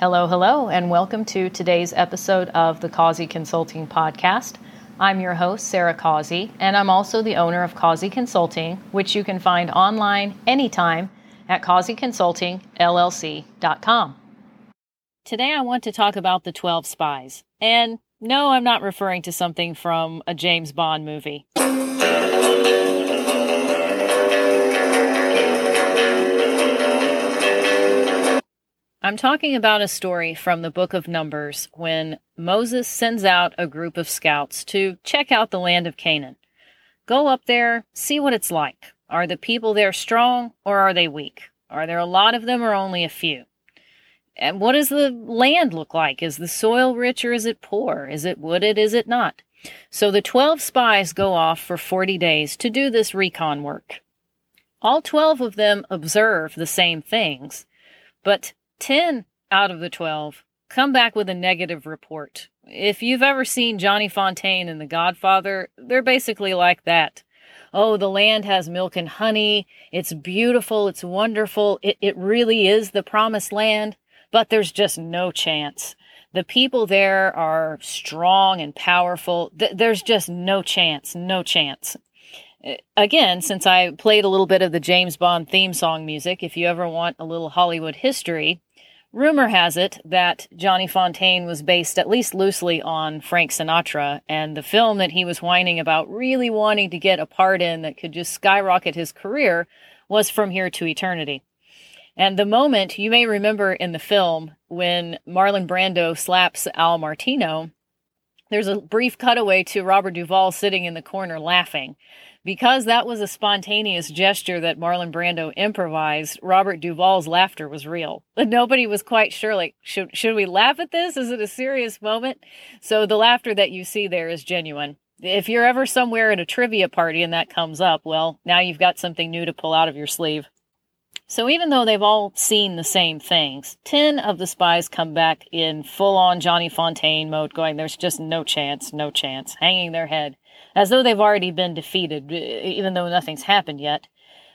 Hello, hello, and welcome to today's episode of the Causey Consulting Podcast. I'm your host, Sarah Causey, and I'm also the owner of Causey Consulting, which you can find online anytime at causeyconsultingllc.com. Today, I want to talk about the 12 spies. And no, I'm not referring to something from a James Bond movie. I'm talking about a story from the book of Numbers when Moses sends out a group of scouts to check out the land of Canaan. Go up there, see what it's like. Are the people there strong or are they weak? Are there a lot of them or only a few? And what does the land look like? Is the soil rich or is it poor? Is it wooded? Is it not? So the 12 spies go off for 40 days to do this recon work. All 12 of them observe the same things, but 10 out of the 12 come back with a negative report. If you've ever seen Johnny Fontane in The Godfather, they're basically like that. Oh, the land has milk and honey. It's beautiful. It's wonderful. It, it really is the promised land, but there's just no chance. The people there are strong and powerful. Th- there's just no chance, no chance. Uh, again, since I played a little bit of the James Bond theme song music, if you ever want a little Hollywood history, Rumor has it that Johnny Fontane was based at least loosely on Frank Sinatra, and the film that he was whining about really wanting to get a part in that could just skyrocket his career was From Here to Eternity. And the moment you may remember in the film when Marlon Brando slaps Al Martino, there's a brief cutaway to Robert Duvall sitting in the corner laughing. Because that was a spontaneous gesture that Marlon Brando improvised, Robert Duvall's laughter was real. But nobody was quite sure, like, should, should we laugh at this? Is it a serious moment? So the laughter that you see there is genuine. If you're ever somewhere at a trivia party and that comes up, well, now you've got something new to pull out of your sleeve. So even though they've all seen the same things, 10 of the spies come back in full on Johnny Fontane mode, going, There's just no chance, no chance, hanging their head as though they've already been defeated, even though nothing's happened yet.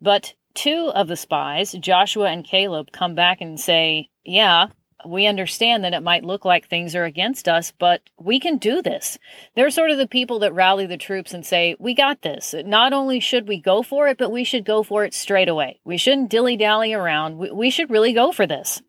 But two of the spies, Joshua and Caleb, come back and say, Yeah, we understand that it might look like things are against us, but we can do this. They're sort of the people that rally the troops and say, We got this. Not only should we go for it, but we should go for it straight away. We shouldn't dilly dally around. We, we should really go for this.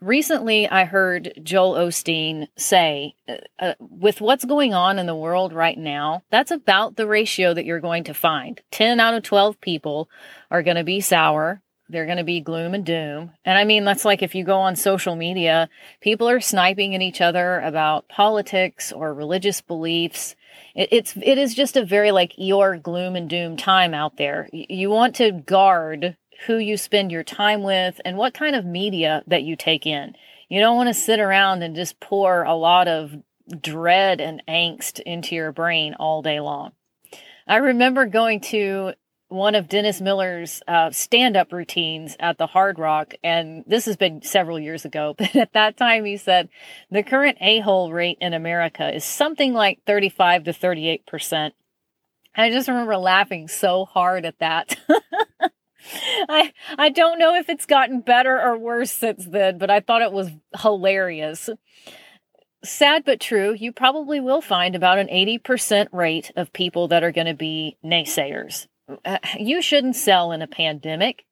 Recently, I heard Joel Osteen say, uh, uh, with what's going on in the world right now, that's about the ratio that you're going to find. 10 out of 12 people are going to be sour. They're going to be gloom and doom. And I mean, that's like if you go on social media, people are sniping at each other about politics or religious beliefs. It, it's, it is just a very like your gloom and doom time out there. You want to guard who you spend your time with, and what kind of media that you take in. You don't want to sit around and just pour a lot of dread and angst into your brain all day long. I remember going to one of Dennis Miller's uh, stand up routines at the Hard Rock, and this has been several years ago, but at that time he said the current a hole rate in America is something like 35 to 38%. I just remember laughing so hard at that. I I don't know if it's gotten better or worse since then, but I thought it was hilarious. Sad but true, you probably will find about an 80% rate of people that are going to be naysayers. Uh, you shouldn't sell in a pandemic.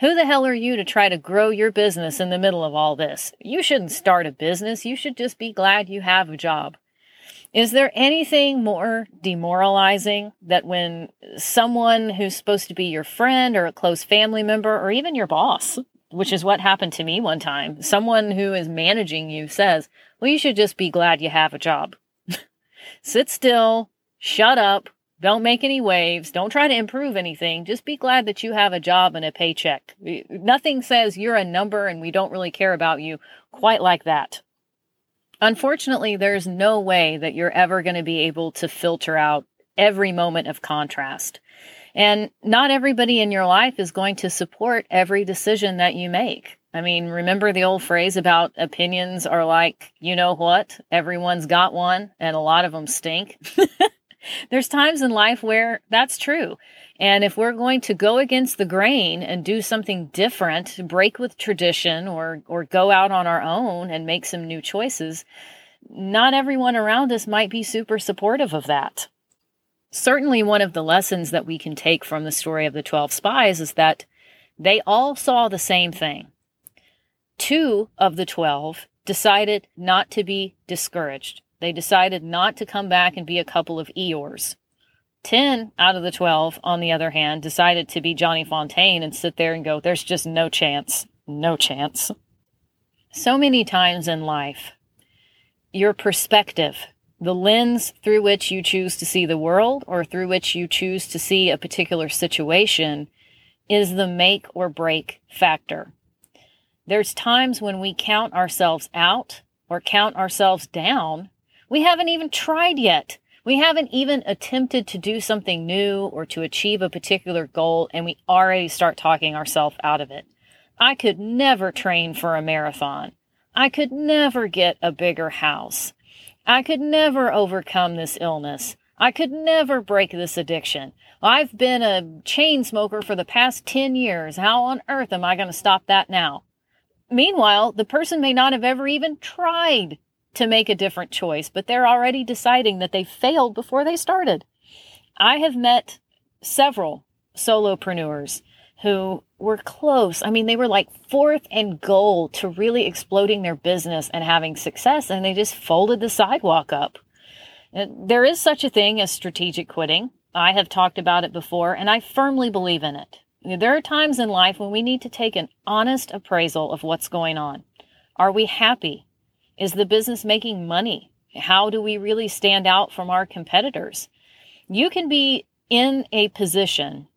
Who the hell are you to try to grow your business in the middle of all this? You shouldn't start a business. You should just be glad you have a job. Is there anything more demoralizing that when someone who's supposed to be your friend or a close family member or even your boss, which is what happened to me one time, someone who is managing you says, Well, you should just be glad you have a job. Sit still, shut up, don't make any waves, don't try to improve anything. Just be glad that you have a job and a paycheck. Nothing says you're a number and we don't really care about you quite like that. Unfortunately, there's no way that you're ever going to be able to filter out every moment of contrast. And not everybody in your life is going to support every decision that you make. I mean, remember the old phrase about opinions are like, you know what? Everyone's got one, and a lot of them stink. There's times in life where that's true. And if we're going to go against the grain and do something different, break with tradition or or go out on our own and make some new choices, not everyone around us might be super supportive of that. Certainly one of the lessons that we can take from the story of the 12 spies is that they all saw the same thing. Two of the 12 decided not to be discouraged. They decided not to come back and be a couple of Eeyores. 10 out of the 12, on the other hand, decided to be Johnny Fontane and sit there and go, there's just no chance. No chance. So many times in life, your perspective, the lens through which you choose to see the world or through which you choose to see a particular situation, is the make or break factor. There's times when we count ourselves out or count ourselves down. We haven't even tried yet we haven't even attempted to do something new or to achieve a particular goal, and we already start talking ourselves out of it. I could never train for a marathon. I could never get a bigger house. I could never overcome this illness. I could never break this addiction. I've been a chain smoker for the past 10 years. How on earth am I going to stop that now? Meanwhile, the person may not have ever even tried to make a different choice, but they're already deciding that they failed before they started. I have met several solopreneurs who were close. I mean, they were like fourth and goal to really exploding their business and having success, and they just folded the sidewalk up. There is such a thing as strategic quitting. I have talked about it before, and I firmly believe in it. There are times in life when we need to take an honest appraisal of what's going on. Are we happy? Is the business making money? How do we really stand out from our competitors? You can be in a position,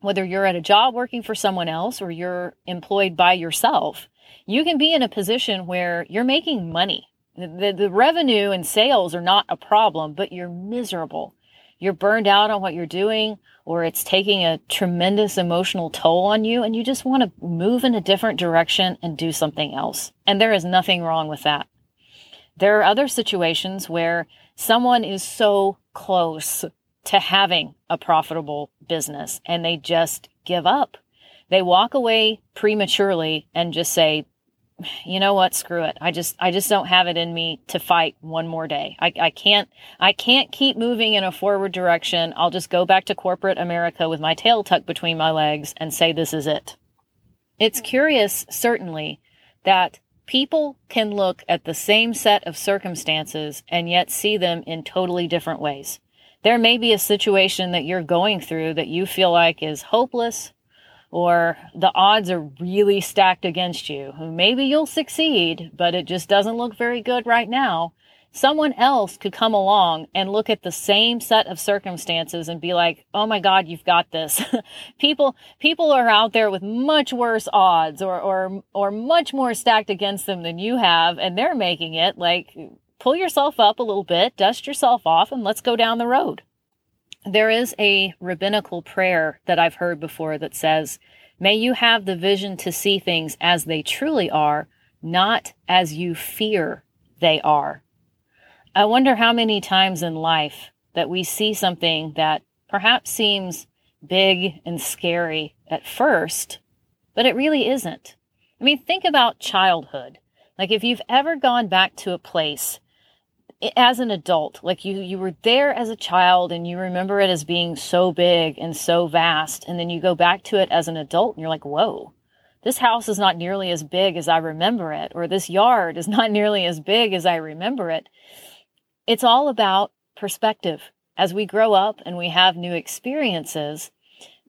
whether you're at a job working for someone else or you're employed by yourself, you can be in a position where you're making money. The, the revenue and sales are not a problem, but you're miserable. You're burned out on what you're doing, or it's taking a tremendous emotional toll on you, and you just want to move in a different direction and do something else. And there is nothing wrong with that. There are other situations where someone is so close to having a profitable business and they just give up. They walk away prematurely and just say, you know what? Screw it. I just i just don't have it in me to fight one more day. I, I can't i can't keep moving in a forward direction. I'll just go back to corporate america with my tail tucked between my legs and say this is it. It's hmm. curious certainly that people can look at the same set of circumstances and yet see them in totally different ways. There may be a situation that you're going through that you feel like is hopeless or the odds are really stacked against you. Maybe you'll succeed, but it just doesn't look very good right now. Someone else could come along and look at the same set of circumstances and be like, "Oh my god, you've got this." people people are out there with much worse odds or or or much more stacked against them than you have and they're making it. Like pull yourself up a little bit, dust yourself off and let's go down the road. There is a rabbinical prayer that I've heard before that says, May you have the vision to see things as they truly are, not as you fear they are. I wonder how many times in life that we see something that perhaps seems big and scary at first, but it really isn't. I mean, think about childhood. Like if you've ever gone back to a place as an adult like you you were there as a child and you remember it as being so big and so vast and then you go back to it as an adult and you're like whoa this house is not nearly as big as i remember it or this yard is not nearly as big as i remember it. It's all about perspective. As we grow up and we have new experiences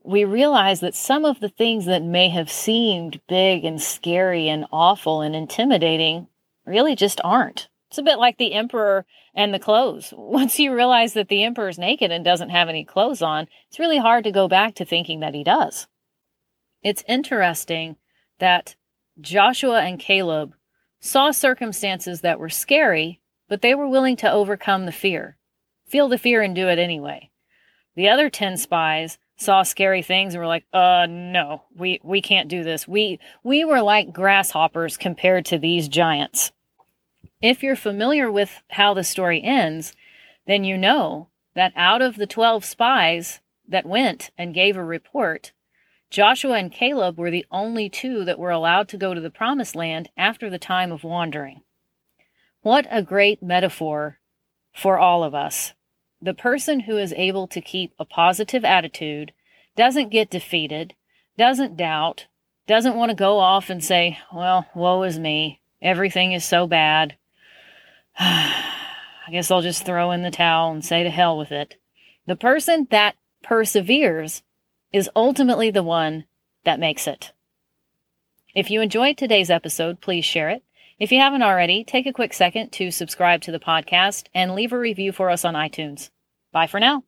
we realize that some of the things that may have seemed big and scary and awful and intimidating really just aren't it's a bit like the emperor and the clothes. Once you realize that the emperor is naked and doesn't have any clothes on, it's really hard to go back to thinking that he does. It's interesting that Joshua and Caleb saw circumstances that were scary, but they were willing to overcome the fear, feel the fear and do it anyway. The other 10 spies saw scary things and were like, "Uh, no, we we can't do this. We we were like grasshoppers compared to these giants." If you're familiar with how the story ends, then you know that out of the 12 spies that went and gave a report, Joshua and Caleb were the only two that were allowed to go to the promised land after the time of wandering. What a great metaphor for all of us. The person who is able to keep a positive attitude doesn't get defeated, doesn't doubt, doesn't want to go off and say, Well, woe is me. Everything is so bad. I guess I'll just throw in the towel and say to hell with it. The person that perseveres is ultimately the one that makes it. If you enjoyed today's episode, please share it. If you haven't already, take a quick second to subscribe to the podcast and leave a review for us on iTunes. Bye for now.